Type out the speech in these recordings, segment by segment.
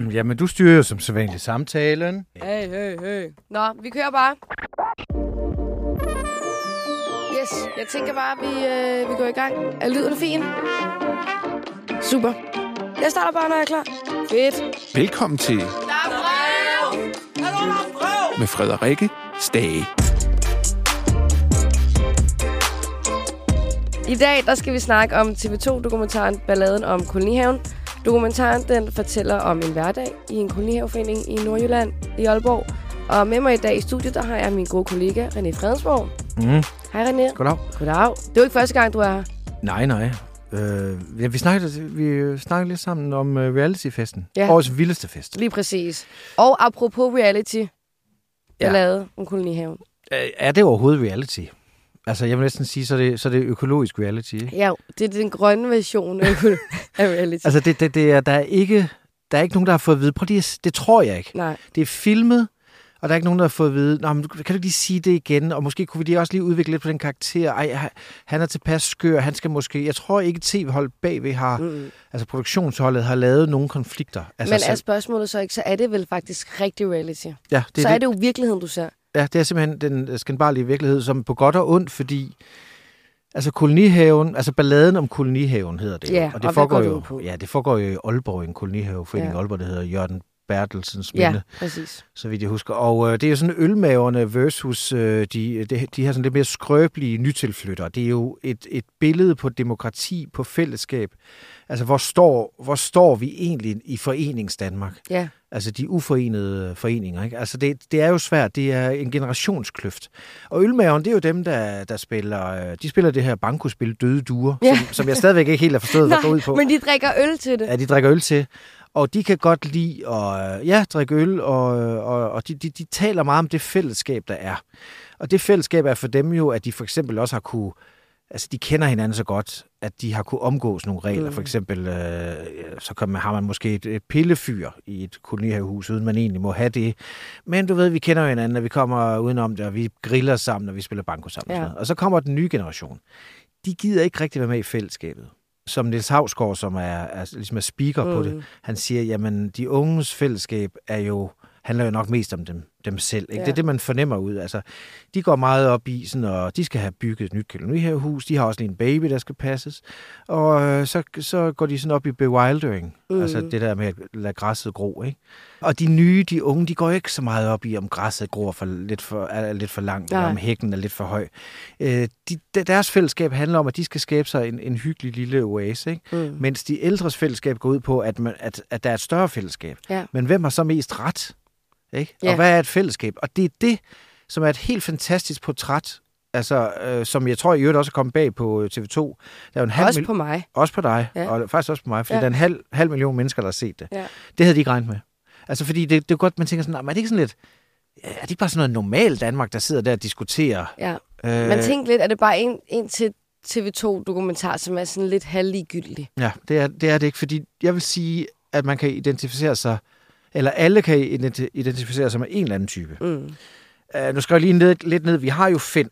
Jamen, du styrer jo som sædvanlig samtalen. Hey, hey, hey. Nå, vi kører bare. Yes, jeg tænker bare, at vi, øh, vi går i gang. Er lyden fin? Super. Jeg starter bare, når jeg er klar. Fedt. Velkommen til Der er brev! med Frederikke Stage. I dag der skal vi snakke om TV2-dokumentaren Balladen om kolonihaven. Dokumentaren den fortæller om en hverdag i en kolonihaveforening i Nordjylland i Aalborg. Og med mig i dag i studiet, der har jeg min gode kollega René Fredensborg. Mm. Hej René. Goddag. Goddag. Det er jo ikke første gang, du er her. Nej, nej. Øh, ja, vi, snakkede, vi snakkede lidt sammen om uh, reality-festen. Ja. Årets vildeste fest. Lige præcis. Og apropos reality, Ja. ballade om kolonihaven. Øh, er det overhovedet reality? Altså, jeg vil næsten sige, så er det, så er det økologisk reality, ikke? Ja, det er den grønne version af reality. Altså, det, det, det er, der, er ikke, der er ikke nogen, der har fået at vide. Prøv lige, det tror jeg ikke. Nej. Det er filmet, og der er ikke nogen, der har fået at vide, Nå, men kan du ikke lige sige det igen? Og måske kunne vi lige også lige udvikle lidt på den karakter. Ej, ha- han er tilpas skør, han skal måske... Jeg tror ikke, tv-holdet bagved har... Mm. Altså, produktionsholdet har lavet nogle konflikter. Altså, Men er spørgsmålet så ikke, så er det vel faktisk rigtig reality? ja, Det så er det jo virkeligheden, du ser. Ja, det er simpelthen den skandbarlige virkelighed, som på godt og ondt, fordi altså kolonihaven, altså balladen om kolonihaven hedder det. Ja, og og det hvad foregår jo, på? ja, det foregår jo i Aalborg, en kolonihaveforening Ja. i Aalborg, der hedder Jørgen Bertelsens Ja, minde, præcis. så vidt jeg husker. Og øh, det er jo sådan ølmaverne versus øh, de, de, de her sådan lidt mere skrøbelige nytilflyttere. Det er jo et, et billede på demokrati, på fællesskab. Altså, hvor står, hvor står vi egentlig i foreningsdanmark? Ja. Altså de uforenede foreninger. Ikke? Altså det, det er jo svært. Det er en generationskløft. Og ølmaveren, det er jo dem, der, der spiller... øh, De spiller det her bankospil Døde Duer, Ja. som, som jeg stadigvæk ikke helt har forstået, hvad går ud på. men de drikker øl til det. Ja, de drikker øl til. Og de kan godt lide at øh, ja, drikke øl, og, og, og de, de, de taler meget om det fællesskab, der er. Og det fællesskab er for dem jo, at de for eksempel også har kunne... Altså, de kender hinanden så godt, at de har kunne omgås nogle regler. Mm. For eksempel, øh, så kan man, har man måske et, et pillefyr i et kolonihavehus, uden man egentlig må have det. Men du ved, vi kender hinanden, og vi kommer udenom det, og vi griller sammen, og vi spiller banko sammen. Ja. Og, sådan noget. og så kommer den nye generation. De gider ikke rigtig være med i fællesskabet. Som Niels Havsgaard, som er, er, ligesom er speaker mm. på det, han siger, jamen, de unges fællesskab er jo, handler jo nok mest om dem, dem selv. Ikke? Ja. Det er det, man fornemmer ud. Altså, de går meget op i, sådan, og de skal have bygget et nyt kolonihavehus. De har også lige en baby, der skal passes. Og øh, så, så går de sådan op i bewildering. Mm. Altså det der med at lade græsset gro. Ikke? Og de nye, de unge, de går ikke så meget op i, om græsset gror for, lidt, for, er lidt for langt, Nej. eller om hækken er lidt for høj. Øh, de- deres fællesskab handler om, at de skal skabe sig en, en hyggelig lille oase. Ikke? Mm. Mens de ældres fællesskab går ud på, at, man, at, at der er et større fællesskab. Ja. Men hvem har så mest ret? Ikke? Ja. Og hvad er et fællesskab? Og det er det, som er et helt fantastisk portræt, altså, øh, som jeg tror i øvrigt også er kommet bag på øh, TV2. Der er en halv Også på mig. også på dig, Ja. og faktisk også på mig, fordi Ja. der er en halv, halv million mennesker, der har set det. Ja. Det havde de ikke regnet med. Altså, fordi det, det er godt, man tænker sådan, "Nå, men er det ikke sådan lidt, er det ikke bare sådan noget normalt Danmark, der sidder der og diskuterer? Ja. Øh, Men tænk lidt, er det bare en, en til TV2-dokumentar, som er sådan lidt halvligegyldig? Ja, det er, det er det ikke, fordi jeg vil sige, at man kan identificere sig, eller alle kan identi- identificere sig med en eller anden type. Mm. Uh, nu skal jeg lige ned, lidt ned. Vi har jo Finn.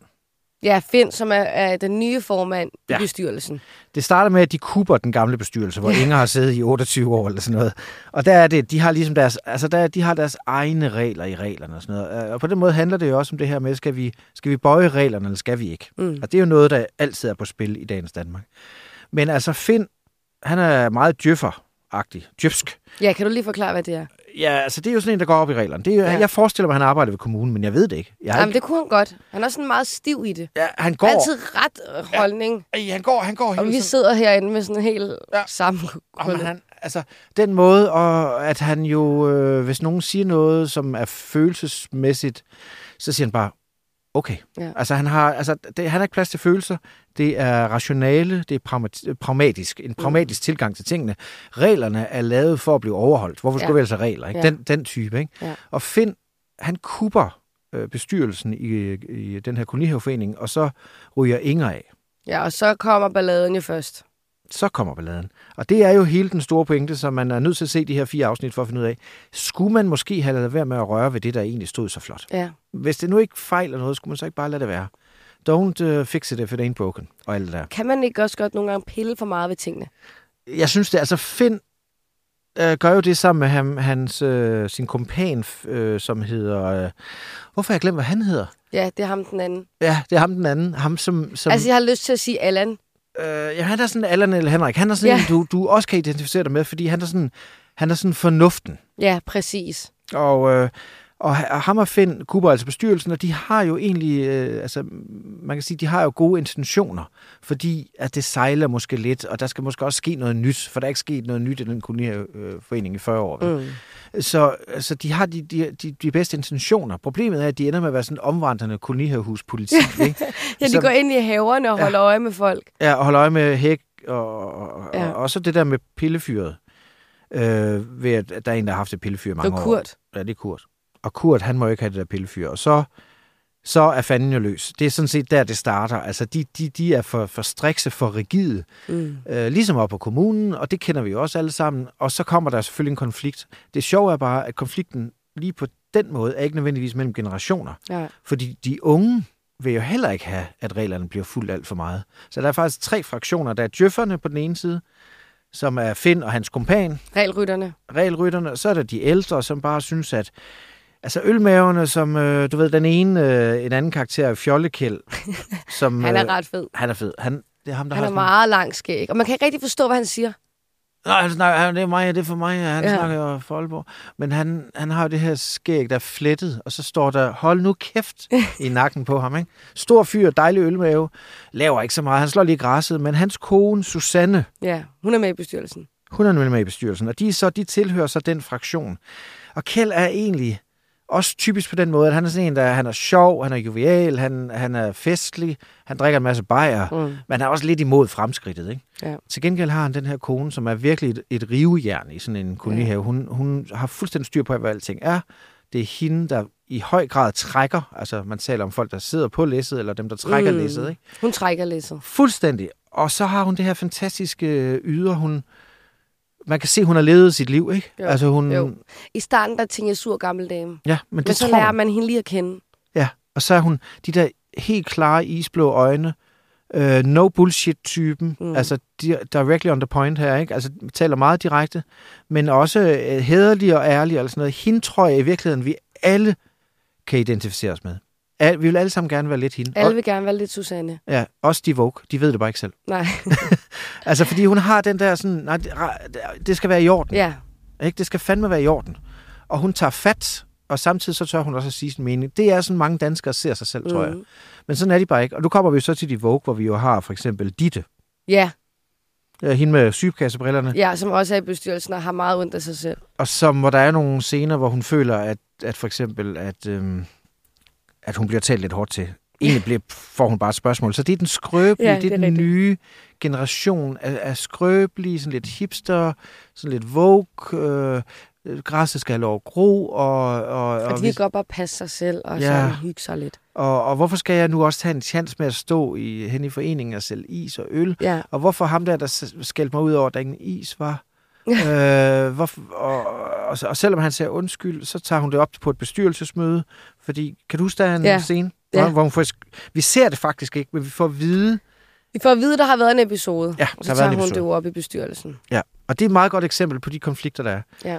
Ja, Finn, som er, er den nye formand ja. I bestyrelsen. Det starter med, at de kuber den gamle bestyrelse, hvor Inger har siddet i 28 år eller sådan noget. Og der er det, de har ligesom deres, altså der, de har deres egne regler i reglerne og sådan noget. Øh, Og på den måde handler det jo også om det her med, skal vi, skal vi bøje reglerne, eller skal vi ikke? Mm. Og det er jo noget, der altid er på spil i dagens Danmark. Men altså Finn, han er meget djøffer-agtig. Djøfsk. Ja, kan du lige forklare, hvad det er? Ja, altså det er jo sådan en, der går op i reglerne. Det er Ja. ja. Jeg forestiller mig, at han arbejder ved kommunen, men jeg ved det ikke. Jeg Jamen, ikke det kunne han godt. Han er sådan meget stiv i det. ja, han går, Altid ret øh, holdning. Ej, han går, han går Og hele vi tiden. sidder herinde med sådan en helt ja. Ja. sammen. Og men han, altså, den måde, og at han jo, øh, hvis nogen siger noget, som er følelsesmæssigt, så siger han bare, okay. Ja. Altså, han har, altså, det, han har ikke plads til følelser. Det er rationale, det er pragmat- pragmatisk. En pragmatisk tilgang til tingene. Reglerne er lavet for at blive overholdt. Hvorfor skulle Ja. vi altså regler? Ikke? Ja. Den, den type. Ikke? Ja. Og Finn, han kupper øh, bestyrelsen i, i den her kolonihaveforening, og så ryger Inger af. Ja, og så kommer balladen jo først. så kommer balladen. Og det er jo hele den store pointe, som man er nødt til at se de her fire afsnit for at finde ud af. Skulle man måske have lavet være med at røre ved det, der egentlig stod så flot? Ja. Hvis det nu ikke fejler noget, skulle man så ikke bare lade det være? Don't uh, fix it if it ain't broken, og alt det der. Kan man ikke også godt nogle gange pille for meget ved tingene? Jeg synes, det er altså Finn, øh, gør jo det sammen med ham, hans, øh, sin kompan, øh, som hedder... Øh, hvorfor har jeg glemt, hvad han hedder? Ja, det er ham den anden. Ja, det er ham den anden. Ham, som... som Altså, jeg har lyst til at sige Allan. Øh, ja, han er sådan Allan eller Henrik. Han er sådan Ja. en, du, du også kan identificere dig med, fordi han er sådan, han er sådan fornuften. Ja, præcis. Og, øh, og ha- og ham og Finn Cooper, altså bestyrelsen, og de har jo egentlig, øh, altså man kan sige, de har jo gode intentioner, fordi at det sejler måske lidt, og der skal måske også ske noget nyt, for der er ikke sket noget nyt i den koloniforening i 40 år. Mm. Så altså, de har de, de, de, de bedste intentioner. Problemet er, at de ender med at være sådan en omvandrende kolonihavehuspolitik, ikke? Ja, de Som- går ind i haverne og Ja. holder øje med folk. Ja, og holde øje med hæk, og, og, Ja. ja. og også det der med pillefyret. Øh, ved at at der er en, der har haft et pillefyr i Det mange var år. Kurt. Ja, det er Kurt. Og Kurt, han må ikke have det der pillefyr. Og så, så er fanden jo løs. Det er sådan set der, det starter. Altså, de, de, de er for, for strikse, for rigide. Mm. Øh, ligesom op på kommunen, og det kender vi jo også alle sammen. Og så kommer der selvfølgelig en konflikt. Det sjove er bare, at konflikten lige på den måde er ikke nødvendigvis mellem generationer. Ja. Fordi de unge vil jo heller ikke have, at reglerne bliver fuldt alt for meget. Så der er faktisk tre fraktioner. Der er djøfferne på den ene side, som er Finn og hans kompan, Regelrytterne. regelrytterne, så er der de ældre, som bare synes, at altså ølmaverne, som øh, du ved, den ene, øh, en anden karakter er Fjollekæld, som... Han er øh, ret fed. Han er fed. Han, det er ham, der Han har er sådan- meget lang skæg, og man kan ikke rigtig forstå, hvad han siger. Nej, han snakker, han- det er mig, det er for mig, han Ja. snakker jo for Aalborg. Men han, han har jo det her skæg, der er flettet, og så står der, hold nu kæft, i nakken på ham. Ikke? Stor fyr, dejlig ølmave, laver ikke så meget, han slår lige græsset, men hans kone, Susanne, Ja, hun er med i bestyrelsen. hun er med i bestyrelsen, og de, så, de tilhører så den fraktion. Og Kjeld er egentlig også typisk på den måde, at han er sådan en, der han er sjov, han er jovial, han, han er festlig, han drikker en masse bajer, Mm. men han er også lidt imod fremskridtet. Ikke? Ja. Til gengæld har han den her kone, som er virkelig et, et rivejern i sådan en kolonihave. Hun, hun har fuldstændig styr på, hvad alting er. Det er hende, der i høj grad trækker. Altså, man taler om folk, der sidder på læsset, eller dem, der trækker Mm. mm. læsset. Ikke? Hun trækker læsset. Fuldstændig. Og så har hun det her fantastiske øh, yder. Hun, man kan se, hun har levet sit liv, ikke? Jo, Altså, hun, jo. I starten, der tænkte jeg sur gammel dame. Ja, men Men det så tror lærer man. man hende lige at kende. Ja, og så er hun de der helt klare isblå øjne, øh, no bullshit-typen, Mm. altså di- directly on the point her, ikke? Altså taler meget direkte, men også øh, hederlig og ærlig og sådan noget. Hende tror jeg i virkeligheden, vi alle kan identificere os med. Al, vi vil alle sammen gerne være lidt hende. Alle vil gerne være lidt Susanne. ja, også de Vogue, de ved det bare ikke selv. Nej, Altså, fordi hun har den der sådan, nej, det, det skal være i orden. ja. Ikke? Det skal fandme være i orden. Og hun tager fat, og samtidig så tør hun også at sige sin mening. Det er sådan, mange danskere ser sig selv, mm. tror jeg. Mm. Men sådan er de bare ikke. Og nu kommer vi jo så til de Vogue, hvor vi jo har for eksempel Ditte. Ja, Hende med sygekassebrillerne. ja, som også er i bestyrelsen og har meget ondt af sig selv. Og som, hvor der er nogle scener, hvor hun føler, at, at for eksempel, at, øhm, at hun bliver talt lidt hårdt til. Egentlig bliver, får hun bare et spørgsmål. Så det er den skrøbelige, Ja, det det er den rigtigt. nye generation af, af skrøbelige, sådan lidt hipster, sådan lidt Vogue, øh, græsset skal have lov at gro, og, og, Og, og, de kan godt bare passe sig selv og Ja. sådan hygge sig lidt. og, og hvorfor skal jeg nu også tage en chance med at stå i, hen i foreningen og sælge is og øl? Ja, Og hvorfor ham der, der skældte mig ud over, at der ingen is var? øh, hvorfor, og, og, og selvom han siger undskyld, så tager hun det op på et bestyrelsesmøde. Fordi, kan du huske, der er en Ja. scene? Ja. Hvor, hvor hun får, vi ser det faktisk ikke, men vi får at vide. vi får at vide, der har været en episode. Ja, og så tager hun episode. det op i bestyrelsen. Ja. Og det er et meget godt eksempel på de konflikter, der er. Ja.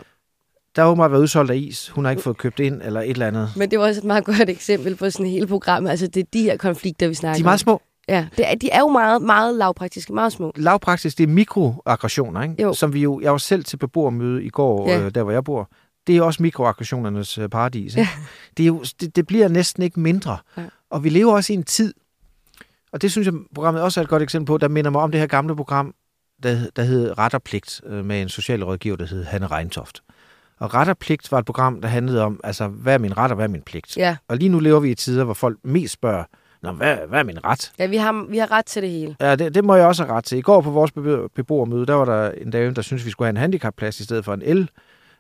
Der har åbenbart været udsolgt af is. Hun har ikke fået købt ind, eller et eller andet. Men det var også et meget godt eksempel på sådan hele programmet. Altså, det er de her konflikter, vi snakker De er meget små. om. Ja, det er, de er jo meget, meget lavpraktiske, meget små. Lavpraktisk, det er mikroaggressioner, ikke? Jo. Som vi jo, jeg var selv til beboermøde i går, ja. øh, der hvor jeg bor. Det er også mikroaggressionernes øh, paradis. Ikke? Det, er jo, det, det bliver næsten ikke mindre. Ja. Og vi lever også i en tid, og det synes jeg, programmet også er et godt eksempel på, der minder mig om det her gamle program, der, der hed Ret og Pligt, øh, med en socialrådgiver, der hed Hanne Reintoft. Og Ret og Pligt var et program, der handlede om, altså, hvad er min ret og hvad er min pligt? Ja, Og lige nu lever vi i tider, hvor folk mest spørger, Nå, hvad, hvad er min ret? ja vi, har, vi har ret til det hele. Ja, det, det må jeg også have ret til. I går på vores bebo- beboermøde, der var der en dame, der synes vi skulle have en handicapplads i stedet for en el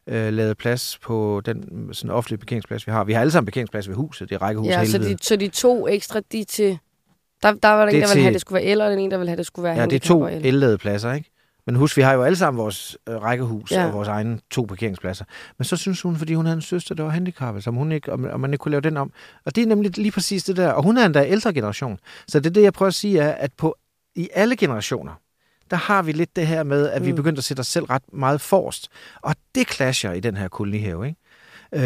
øh, lavet plads på den sådan offentlige parkeringsplads, vi har. Vi har alle sammen parkeringsplads ved huset, det er rækkehus Ja, så de, så de to ekstra, de til... Der, der var der Det en, er der ville have, til- det skulle være el, og den ene, der ville have, det skulle være ja, det er to og el. el pladser, ikke? Men husk, vi har jo alle sammen vores øh, rækkehus Ja. og vores egne to parkeringspladser. Men så synes hun, fordi hun havde en søster, der var handicappet, som hun ikke, om man ikke kunne lave den om. Og det er nemlig lige præcis det der. Og hun er endda ældre generation. Så det det, jeg prøver at sige, er, at på, i alle generationer, der har vi lidt det her med, at vi Mm. begyndte at sætte os selv ret meget forrest. Og det clasher i den her kolonihave, ikke?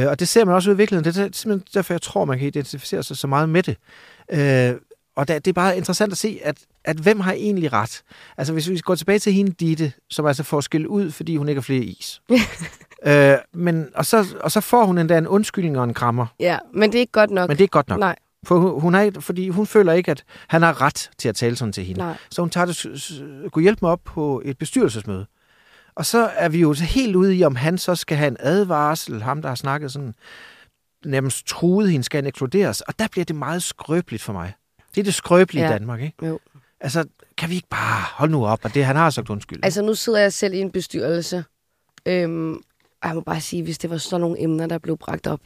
Øh, og det ser man også i virkeligheden. Det er simpelthen derfor, jeg tror, man kan identificere sig så meget med det. Øh, og der, det er bare interessant at se, at, at hvem har egentlig ret? Altså, hvis vi går tilbage til hende, Ditte, som altså får skæld ud, fordi hun ikke har flere is. øh, men, og, så, og så får hun endda en undskyldning og en krammer. Ja, men det er ikke godt nok. Men det er ikke godt nok. Nej, For hun, hun er, fordi hun føler ikke, at han har ret til at tale sådan til hende. nej. Så hun tager det, kunne hjælpe mig op på et bestyrelsesmøde. Og så er vi jo så helt ude i, om han så skal have en advarsel, ham der har snakket sådan, nærmest truet hende, skal han ekskluderes. Og der bliver det meget skrøbeligt for mig. Det er det skrøbelige ja. I Danmark, ikke? Jo. Altså, kan vi ikke bare holde nu op, og det han har sagt undskyld. Altså, nu sidder jeg selv i en bestyrelse. Øhm, jeg må bare sige, hvis det var sådan nogle emner, der blev bragt op,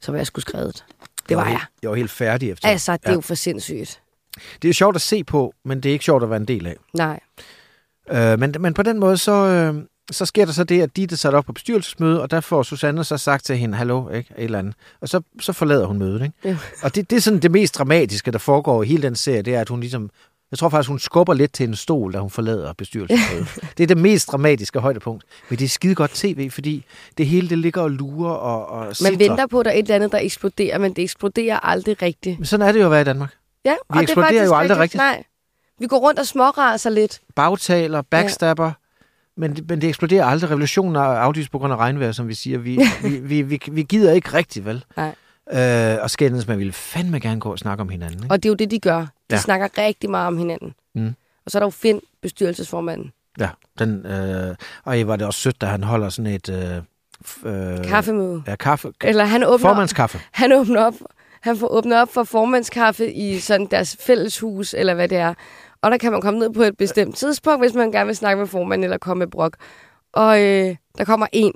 så var jeg sgu skrevet. Det var jeg. jeg. Helt, jeg var helt færdig efter. Altså, det er Ja. jo for sindssygt. Det er sjovt at se på, men det er ikke sjovt at være en del af. Nej. Øh, men, men på den måde, så, øh, så sker der så det, at Ditte sat op på bestyrelsesmøde, og der får Susanne så sagt til hende, hallo, ikke, et eller andet. Og så, så forlader hun mødet, ikke? Jo. Og det, det er sådan det mest dramatiske, der foregår i hele den serie, det er, at hun ligesom, jeg tror faktisk, hun skubber lidt til en stol, da hun forlader bestyrelsesmødet. det er det mest dramatiske højdepunkt. Men det er skide godt tv, fordi det hele, det ligger og lurer og, og Man sidder. venter på, at der er et eller andet, der eksploderer, men det eksploderer aldrig rigtigt. Men sådan er det jo at være i Danmark. Ja, Vi eksploderer jo aldrig rigtigt. Nej. Vi går rundt og småraser lidt. bagtaler, backstabber, ja. men, det- men det eksploderer aldrig. Revolutionen er aflyst på grund af regnvejr, som vi siger. Vi, vi, vi, vi, vi gider ikke rigtigt, vel? Nej. Øh, og skændes, man ville fandme gerne gå og snakke om hinanden. Ikke? Og det er jo det, de gør. De Ja. snakker rigtig meget om hinanden. Mm. Og så er der jo Finn, bestyrelsesformanden. Ja, den, øh, og var det også sødt, da han holder sådan et... Øh, øh, Kaffemøde. Ja, kaffe. Eller han åbner, Formandskaffe. han åbner op. Han får åbnet op for formandskaffe i sådan deres fælleshus, eller hvad det er. Og der kan man komme ned på et bestemt tidspunkt, hvis man gerne vil snakke med formanden eller komme med brok. Og øh, der kommer en.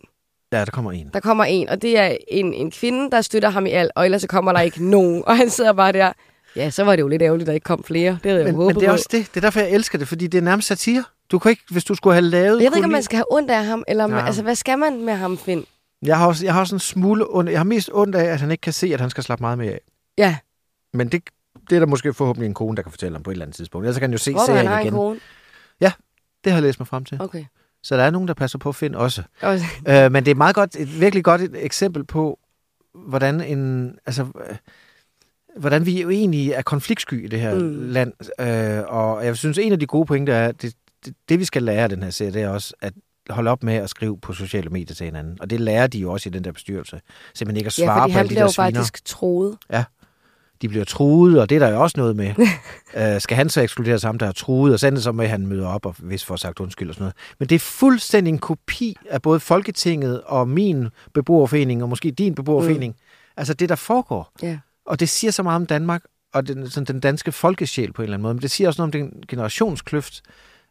Ja, der kommer en. Der kommer en, og det er en, en kvinde, der støtter ham i alt, og ellers så kommer der ikke nogen. Og han sidder bare der. Ja, så var det jo lidt ærgerligt, at der ikke kom flere. Det havde jeg Men, jo håbet men det er også det. Det er derfor, jeg elsker det, fordi det er nærmest satire. Du kan ikke, hvis du skulle have lavet... Jeg ved ikke, om man skal have ondt af ham, eller Ja. ja. altså, hvad skal man med ham, Finn? jeg, har også, jeg har også en smule ondt. Jeg har mest ondt af, at han ikke kan se, at han skal slappe meget mere af. Ja, Men det, det er der måske forhåbentlig en kone, der kan fortælle ham på et eller andet tidspunkt. Ellers kan han jo se hvor han serien har en igen. kone. Det har jeg læst mig frem til. Okay. Så der er nogen, der passer på Finn også. Og, Øh, men det er meget godt, et virkelig godt et eksempel på, hvordan en, altså, øh, hvordan vi jo egentlig er konfliktsky i det her Mm. land. Øh, og jeg synes, en af de gode pointer er, det, det, det, vi skal lære af den her serie, det er også at holde op med at skrive på sociale medier til hinanden. Og det lærer de jo også i den der bestyrelse. Simpelthen ikke at svare ja, på alle de der sviner. faktisk troet. De bliver truet, og det er der jo også noget med. øh, skal han så ekskludere ham, der er truet, og det så med, at han møder op og hvis får sagt undskyld og sådan noget. Men det er fuldstændig en kopi af både Folketinget og min beboerforening, og måske din beboerforening. Mm. Altså det, der foregår. Ja. Og det siger så meget om Danmark, og den, sådan den danske folkesjæl på en eller anden måde. Men det siger også noget om den generationskløft,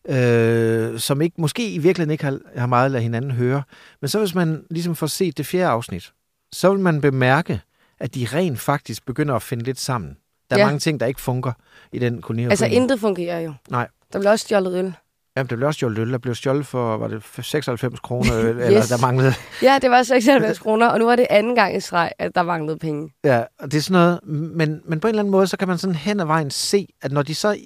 øh, som ikke, måske i virkeligheden ikke har, har meget at lade hinanden høre. Men så hvis man ligesom får set det fjerde afsnit, så vil man bemærke, at de rent faktisk begynder at finde lidt sammen. Der er Ja. mange ting, der ikke funker i den koloni. Altså, intet fungerer jo. Nej. Der bliver også stjålet øl. Jamen, det blev også stjålet øl. Der blev stjålet for, var det 96 kroner øl, yes. eller der manglede. Ja, det var 96 kroner, og nu var det anden gang i streg, at der manglede penge. Ja, og det er sådan noget, men, men på en eller anden måde, så kan man sådan hen ad vejen se, at når de så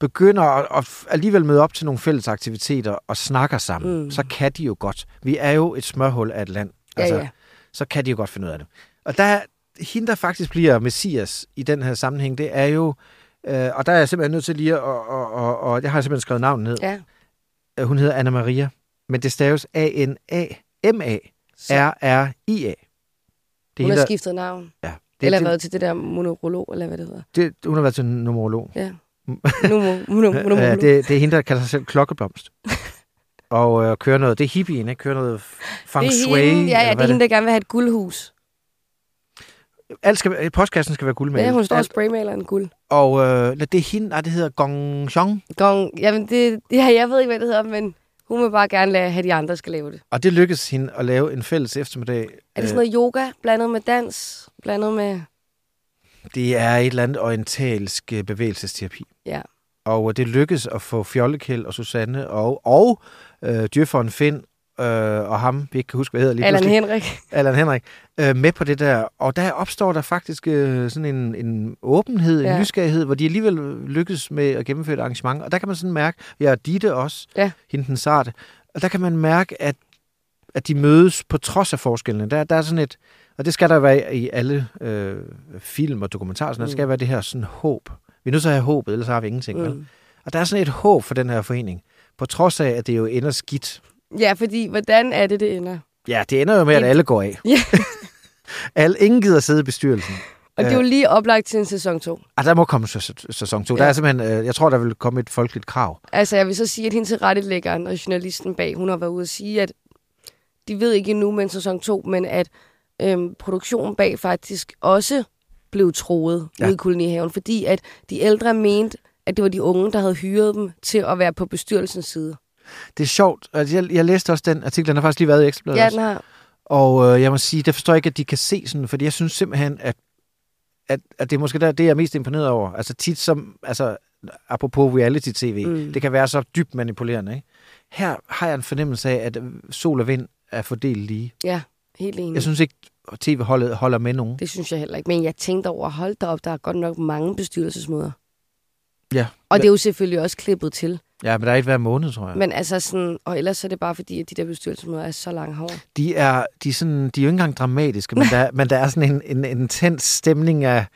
begynder at, at alligevel møde op til nogle fælles aktiviteter og snakker sammen, Mm. mm. så kan de jo godt. Vi er jo et smørhul af et land. Altså, Ja, ja. Så kan de jo godt finde ud af det. Og der, hende, der faktisk bliver Messias i den her sammenhæng, det er jo, øh, og der er jeg simpelthen nødt til lige at, og, og, og, og jeg har simpelthen skrevet navnet ned. Ja. Øh, Hun hedder Anna Maria, men det staves A-N-A-M-A-R-R-I-A. Det Hun har skiftet navn. ja, det, Eller det, været til det der monolog, eller hvad det hedder. det, hun har været til numerolog. Ja. Numo, mono, mono, Ja, det, det er hende, der kalder sig selv klokkeblomst. og øh, kører noget, det er hippien, ikke? Kører noget feng det er shui. hende, ja, ja, det er hende, der gerne vil have et guldhus. Alt skal, postkassen skal være guldmalet. Ja, hun står og spraymaler en guld. Og øh, det er hende, nej, det hedder Gong Xiong. Gong, jamen, det, ja, jeg ved ikke, hvad det hedder, men hun vil bare gerne lade, have de andre skal lave det. Og det lykkedes hende at lave en fælles eftermiddag. Er det sådan noget yoga, blandet med dans, blandet med... Det er et eller andet orientalsk øh, bevægelsesterapi. Ja. Og øh, det lykkedes at få Fjollekæld og Susanne og, og øh, djøfferen Finn øh, og ham, vi ikke kan huske, hvad hedder lige Allan pludselig. Henrik. Allan Henrik, øh, med på det der. Og der opstår der faktisk øh, sådan en, en åbenhed, en Ja. nysgerrighed, hvor de alligevel lykkes med at gennemføre et arrangement. Og der kan man sådan mærke, ja, Ditte også, Ja. hende den sarte, og der kan man mærke, at, at de mødes på trods af forskellene. Der, der er sådan et, og det skal der være i alle øh, film og dokumentarer, sådan, mm. der skal være det her sådan håb. Vi er nødt til at have håbet, ellers har vi ingenting. Mm. Vel? Og der er sådan et håb for den her forening, på trods af, at det jo ender skidt. Ja, fordi hvordan er det, det ender? Ja, det ender jo med, at alle går af. Ja. alle, ingen gider sidde i bestyrelsen. Og det er jo lige oplagt til en sæson 2. Ah, der må komme sæ- sæson 2. Ja. Der er simpelthen, øh, jeg tror, der vil komme et folkeligt krav. Altså, jeg vil så sige, at hende til rettelæggeren og journalisten bag, hun har været ude at sige, at de ved ikke endnu med en sæson 2, men at øhm, produktionen bag faktisk også blev troet ja. ude i kolonihaven, fordi at de ældre mente, at det var de unge, der havde hyret dem til at være på bestyrelsens side. Det er sjovt. Jeg, jeg læste også den artikel, den har faktisk lige været i Ekstrabladet Ja, den har. Og øh, jeg må sige, det forstår jeg ikke, at de kan se sådan, fordi jeg synes simpelthen, at, at, at det er måske der, det, jeg er mest imponeret over. Altså tit som, altså apropos reality-tv, mm. Det kan være så dybt manipulerende, ikke? Her har jeg en fornemmelse af, at sol og vind er fordelt lige. Ja, helt enig. Jeg synes ikke, tv-holdet holder med nogen. Det synes jeg heller ikke. Men jeg tænkte over, hold da op, der er godt nok mange bestyrelsesmøder. Ja. Og det er jo selvfølgelig også klippet til. Ja, men der er et hver måned, tror jeg. Men altså sådan, og ellers er det bare fordi, at de der bestyrelsesmøder er så lange hår. de er, de er, sådan, de er jo ikke engang dramatiske, men der, men der er sådan en, en, en intens stemning af...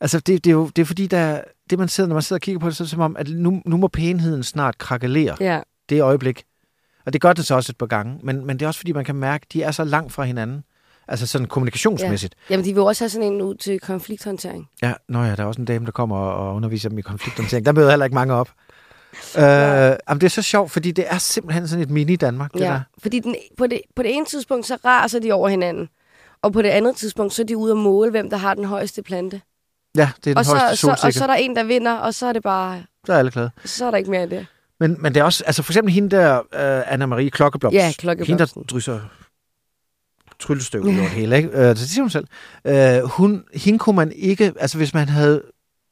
Altså, det, det, er jo det er fordi, der, det man sidder, når man sidder og kigger på det, så er det som om, at nu, nu må pænheden snart krakelere. Ja, Det øjeblik. Og det gør det så også et par gange. Men, men det er også fordi, man kan mærke, at de er så langt fra hinanden. Altså sådan kommunikationsmæssigt. Jamen, de vil også have sådan en ud til konflikthåndtering. Ja, ja nå ja, der er også en dame, der kommer og og underviser dem i konflikthåndtering. Der møder heller ikke mange op. Øh, jamen, det er så sjovt, fordi det er simpelthen sådan et mini-Danmark, det Ja, der. fordi den, på, det, på det ene tidspunkt, så raser de over hinanden. Og på det andet tidspunkt, så er de ude at måle, hvem der har den højeste plante. Ja, det er den Og så, højeste så, og solsikker. så er der en, der vinder, og så er det bare... Så er alle glade. Så er der ikke mere af det. Men, men det er også, altså for eksempel hende der, uh, Anna-Marie Klokkeblomst. Ja, Klokkeblomsten. Hende, der drysser tryllestøv over det hele, ikke? Uh, det siger hun selv. Uh, hun, hende kunne man ikke, altså hvis man havde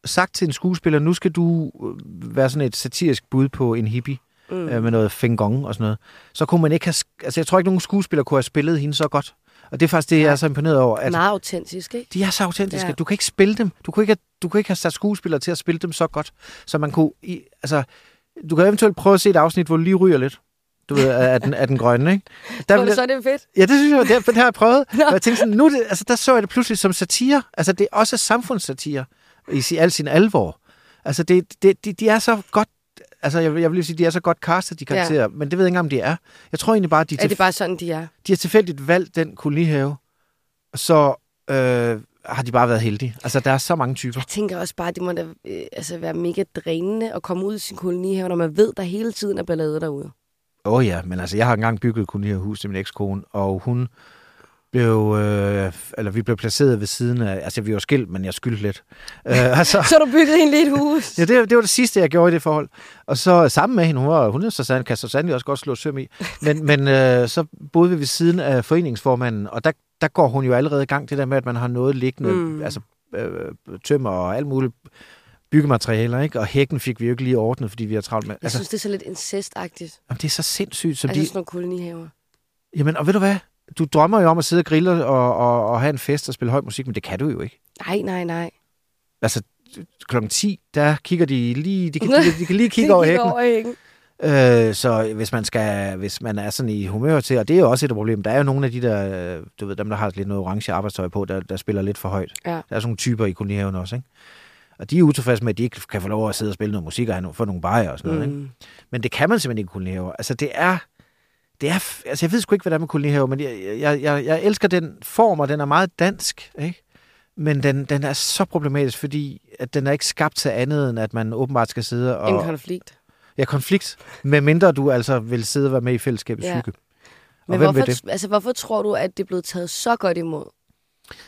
sagt til en skuespiller, nu skal du øh, være sådan et satirisk bud på en hippie, Mm. uh, med noget fengong og sådan noget, så kunne man ikke have, altså jeg tror ikke, nogen skuespiller kunne have spillet hende så godt. Og det er faktisk det, jeg er så imponeret over, at Meget autentisk, ikke? de er så autentiske. Ja. Ja. Du kan ikke spille dem. Du kunne ikke, du kunne ikke have sat skuespillere til at spille dem så godt, så man kunne... I, altså, du kan eventuelt prøve at se et afsnit, hvor du lige ryger lidt. Du ved, af den, af den grønne, ikke? Der, Der, så er det fedt. ja, det synes jeg, det, det har jeg prøvet. Og jeg tænkte sådan, nu det, altså, der så jeg det pludselig som satire. Altså, det er også samfundssatire i al sin alvor. Altså, det, det, de, de er så godt Altså, jeg, vil- jeg vil sige, de er så godt castet, de karakterer, ja. men det ved jeg ikke om de er. Jeg tror egentlig bare, de, Er det til, bare sådan, de er? de har tilfældigt valgt den kolonihave, så øh, har de bare været heldige. Altså, der er så mange typer. Jeg tænker også bare, det må da øh, altså være mega drænende at komme ud i sin kolonihave, når man ved, der hele tiden er ballade derude. Åh oh, ja, men altså, jeg har engang bygget et kolonihus til min ekskone, og hun blev, øh, eller vi blev placeret ved siden af, altså vi var skilt, men jeg skyldte lidt. Øh, altså, Så du bygget en lidt hus. ja, det, det var det sidste, jeg gjorde i det forhold. Og så sammen med hende, hun, var, hun er så sand, kan så sandelig også godt slå søm i, men, men øh, så boede vi ved siden af foreningsformanden, og der, der går hun jo allerede i gang, det der med, at man har noget liggende, mm. Altså øh, tømmer og alt muligt byggematerialer, ikke? Og hækken fik vi jo ikke lige ordnet, fordi vi har travlt med. Jeg Altså, synes, det er så lidt incestagtigt. jamen, det er så sindssygt, som Altså de... sådan nogle kolonihaver. Jamen, og ved du hvad? Du drømmer jo om at sidde og grille og, og, og have en fest og spille høj musik, men det kan du jo ikke. Nej, nej, nej. Altså, klokken 10, der kigger de lige, de kan, de, de kan lige kigge over hækken. Over hækken. Øh, så hvis man skal, hvis man er sådan i humør til, og det er jo også et problem, der er jo nogle af de der, du ved, dem der har lidt noget orange arbejdstøj på, der, der spiller lidt for højt. Ja. Der er sådan nogle typer i kolonihaven også, ikke? Og de er utilfredse med, at de ikke kan få lov at sidde og spille noget musik og have no- få nogle bajer og sådan noget, ikke? Mm. Men det kan man simpelthen ikke i kolonihaver. Altså, det er... Det er, altså, jeg ved sgu ikke, hvad der er med kolonihaver, men jeg, jeg, jeg, jeg elsker den form, og den er meget dansk, ikke? Men den, den er så problematisk, fordi at den er ikke skabt til andet, end at man åbenbart skal sidde og... En konflikt. Ja, konflikt. Med mindre du altså vil sidde og være med i fællesskabets Ja. hygge. Og Men hvem hvorfor, det? altså, hvorfor tror du, at det er blevet taget så godt imod?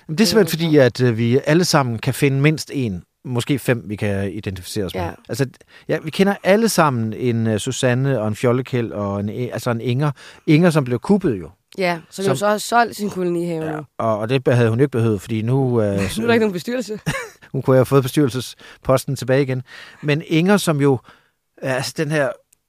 Jamen, det er simpelthen fordi, at øh, vi alle sammen kan finde mindst en, måske fem, vi kan identificere os med. Ja. Altså, ja, vi kender alle sammen en uh, Susanne og en Fjollekæld og en, E- altså en Inger. Inger, som blev kuppet jo. Ja, som, Som- jo så har solgt sin kolonihave Ja. Og, og det havde hun ikke behøvet, fordi nu, uh, Nu er der ikke nogen bestyrelse. hun kunne have fået bestyrelsesposten tilbage igen. Men Inger, som jo, altså den her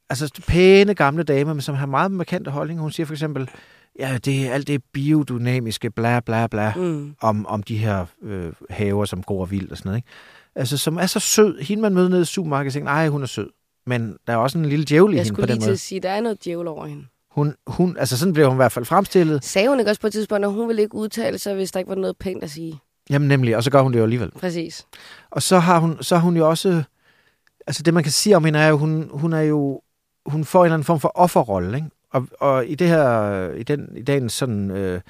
altså pæne gamle damer, men som har meget markante holdninger. Hun siger for eksempel, ja, det er alt det biodynamiske, bla bla bla, Mm. om, om de her øh, haver, som går vildt og sådan noget. Ikke? Altså, som er så sød. Hende, man møder nede i supermarkedet, tænker, nej, hun er sød. Men der er også en lille djævel i Jeg hende på skulle den lige til måde. at sige, der er noget djævel over hende. Hun, hun, altså, sådan bliver hun i hvert fald fremstillet. Sagde hun ikke også på et tidspunkt, at hun ville ikke udtale sig, hvis der ikke var noget pænt at sige? Jamen nemlig, og så gør hun det jo alligevel. Præcis. Og så har hun, så har hun jo også... Altså det, man kan sige om hende, er jo, hun, hun er jo... Hun får en eller anden form for offerrolle, ikke? Og, og i det her... I, den, i dagens sådan... Øh,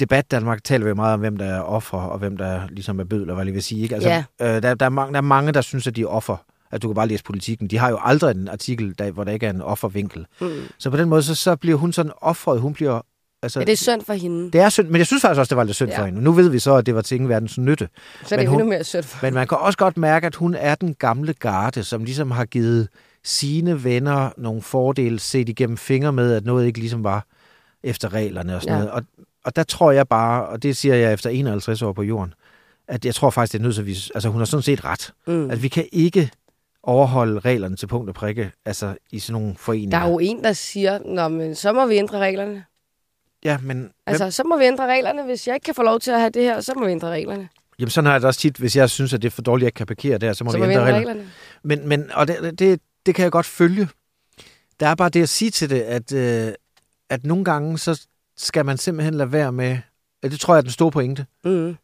debat Danmark taler vi jo meget om, hvem der er offer, og hvem der ligesom er bødler, hvad jeg lige vil sige. Ikke? Altså, Ja. øh, der, der, er mange, der er mange, der synes, at de er offer. At du kan bare læse politikken. De har jo aldrig en artikel, der, hvor der ikke er en offervinkel. Mm. Så på den måde, så, så bliver hun sådan offret. Hun bliver... Altså, Ja, det er synd for hende. det er synd, men jeg synes faktisk også, det var lidt synd Ja. for hende. Nu ved vi så, at det var til ingen verdens nytte. Så er det men hun- endnu mere synd for Men man kan også godt mærke, at hun er den gamle garde, som ligesom har givet sine venner nogle fordele, set igennem fingre med, at noget ikke ligesom var efter reglerne og sådan Ja. noget. Og, og der tror jeg bare, og det siger jeg efter 51 år på jorden, at jeg tror faktisk, det er nødt til at vi, altså hun har sådan set ret, Mm. at vi kan ikke overholde reglerne til punkt og prikke, altså i sådan nogle foreninger. Der er jo en, der siger, Nå, men så må vi ændre reglerne. Ja, men Altså, så må vi ændre reglerne. Hvis jeg ikke kan få lov til at have det her, så må vi ændre reglerne. jamen, sådan har jeg det også tit, hvis jeg synes, at det er for dårligt, at jeg kan parkere der, så må så vi må vi ændre ændre reglerne. reglerne. Men, men og det, det, det kan jeg godt følge. Der er bare det at sige til det, at, øh, at nogle gange, så skal man simpelthen lade være med, og det tror jeg er den store pointe, Mm.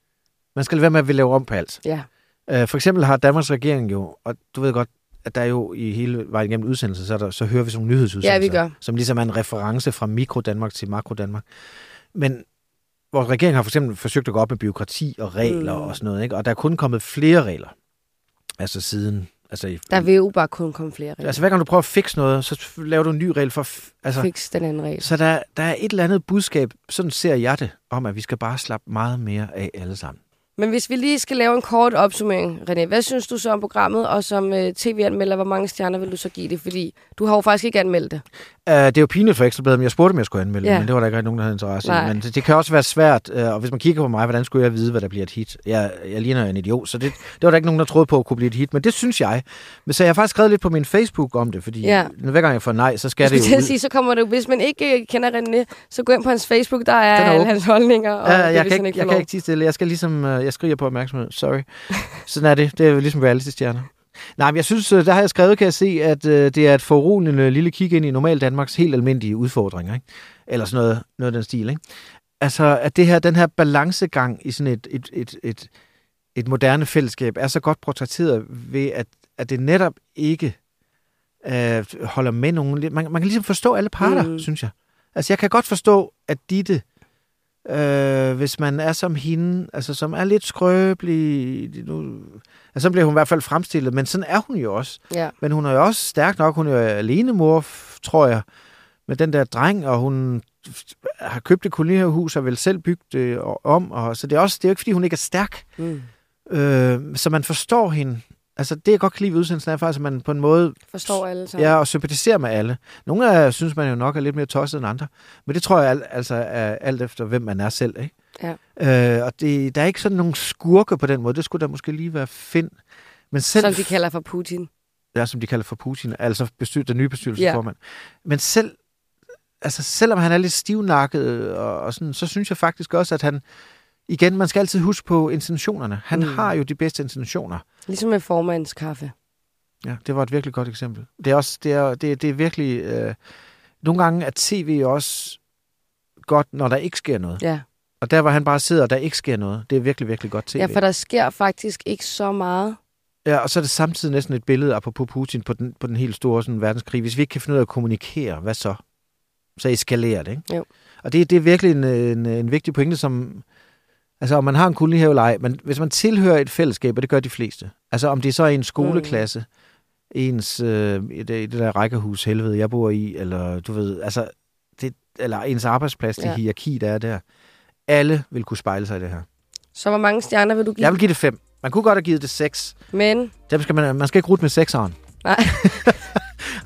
man skal lade være med at ville lave om på alt. Ja. Øh, for eksempel har Danmarks regering jo, og du ved godt, at der er jo i hele vejen igennem udsendelser, så, er der, så hører vi sådan nogle nyhedsudsendelser, Ja, vi gør. som ligesom er en reference fra mikro-Danmark til makro-Danmark. Men vores regering har for eksempel forsøgt at gå op med byråkrati og regler mm. og sådan noget, ikke? og der er kun kommet flere regler. Altså siden... Altså, Der vil jo bare kun komme flere regler. Altså hver gang du prøver at fikse noget, så laver du en ny regel for... Altså, Fix den anden regel. så der, der er et eller andet budskab, sådan ser jeg det, om at vi skal bare slappe meget mere af alle sammen. Men hvis vi lige skal lave en kort opsummering, René, hvad synes du så om programmet, og som øh, tv-anmelder, hvor mange stjerner vil du så give det? Fordi du har jo faktisk ikke anmeldt det. Uh, det er jo pinligt for Ekstrabladet, men jeg spurgte, om jeg skulle anmelde Ja. men det var der ikke rigtig nogen, der havde interesse Nej. i. Men det, det kan også være svært, uh, og hvis man kigger på mig, hvordan skulle jeg vide, hvad der bliver et hit? Jeg, jeg ligner en idiot, så det, det var der ikke nogen, der troede på at kunne blive et hit, men det synes jeg. Men så jeg har faktisk skrevet lidt på min Facebook om det, fordi Ja. hver gang jeg får nej, så skal Jeg det jo til at ud. sige, så kommer det hvis man ikke øh, kender René, så gå ind på hans Facebook, der er, er alle hans holdninger, og Ja, det jeg, kan ikke, jeg kan ikke tige stille. Jeg skal ligesom, uh, jeg skriger på opmærksomhed. Sorry. Sådan er det. Det er jo ligesom reality-stjerner. Nej, men jeg synes, øh, der har jeg skrevet, kan jeg se, at uh, det er et foruroligende lille kig ind i normal Danmarks helt almindelige udfordringer. Ikke? Eller sådan noget, noget af den stil. Ikke? Altså, at det her, den her balancegang i sådan et, et, et, et, et moderne fællesskab er så godt portrætteret ved, at, at det netop ikke øh, holder med nogen. Man, man kan ligesom forstå alle parter, mm. synes jeg. Altså, jeg kan godt forstå, at Ditte, øh, hvis man er som hende, altså som er lidt skrøbelig, nu, altså, så bliver hun i hvert fald fremstillet, men sådan er hun jo også. Ja. Men hun er jo også stærk nok, hun er jo alene mor, tror jeg, med den der dreng, og hun har købt et kolonihavehus og vil selv bygge det om, og, så det er også, det er jo ikke, fordi hun ikke er stærk. Mm. Øh, så man forstår hende. Altså, det jeg godt kan lide ved udsendelsen er faktisk, at man på en måde Forstår alle sammen. Ja, og sympatiserer med alle. Nogle af synes man jo nok er lidt mere tosset end andre. Men det tror jeg al- altså er alt efter, hvem man er selv. Ikke? Ja. Øh, og det, der er ikke sådan nogle skurke på den måde. Det skulle der måske lige være Finn. Men selv, Som de kalder for Putin. ja, som de kalder for Putin, altså bestyr, den nye bestyrelsesformand. Men selv, altså selvom han er lidt stivnakket, og, og sådan, så synes jeg faktisk også, at han, igen, man skal altid huske på intentionerne. Han mm. har jo de bedste intentioner. Ligesom med formandens kaffe. Ja, det var et virkelig godt eksempel. Det er også, det er, det, er- det er virkelig, øh, nogle gange er tv også godt, når der ikke sker noget. Ja. Og der, hvor han bare sidder, og der ikke sker noget, det er virkelig, virkelig godt tv. ja, for der sker faktisk ikke så meget. ja, og så er det samtidig næsten et billede, apropos Putin, på den, på den helt store sådan, verdenskrig. Hvis vi ikke kan finde ud af at kommunikere, hvad så? Så eskalerer det, ikke? Jo. Og det, det er virkelig en, en, en vigtig pointe, som... Altså, om man har en kolonihave eller ej, men hvis man tilhører et fællesskab, og det gør de fleste, altså om det så er en skoleklasse, mm. ens, øh, i det, der rækkehus helvede, jeg bor i, eller du ved, altså, det, eller ens arbejdsplads, det Ja. hierarki, der er der, alle vil kunne spejle sig i det her. Så hvor mange stjerner vil du give? Jeg vil give det fem. Man kunne godt have givet det seks. Men Dem skal man, man skal ikke rute med sekseren. Nej.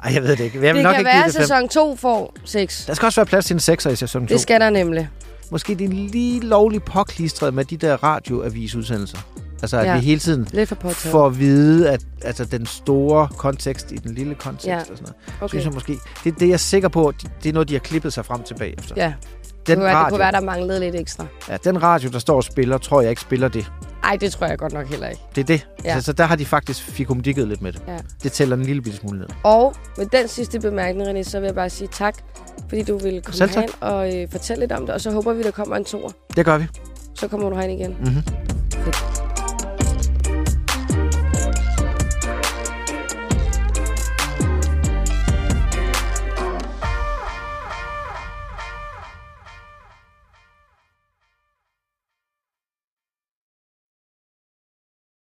Ej, jeg ved det ikke. Jeg vil det nok kan ikke være, at sæson 2 får 6. Der skal også være plads til en sekser i sæson 2. Det skal der nemlig. Måske det er lige lovligt påklistret med de der radioavisudsendelser. Altså, at Ja. vi hele tiden får at vide, at altså, den store kontekst i den lille kontekst Ja. og sådan noget. okay. Synes jeg måske, det, det er jeg sikker på, det, det er noget, de har klippet sig frem til bagefter. Ja, det Den kunne, være, det radio, kunne være, der manglede lidt ekstra. ja, den radio, der står og spiller, tror jeg ikke spiller det. Ej, det tror jeg godt nok heller ikke. Det er det. Ja. Så, så der har de faktisk fikumdikket lidt med det. Ja. Det tæller en lille bitte smule ned. Og med den sidste bemærkning, René, så vil jeg bare sige tak, fordi du ville komme Selv tak. herind og øh, fortælle lidt om det. Og så håber vi, der kommer en tor. Det gør vi. Så kommer du herind igen. Mm-hmm.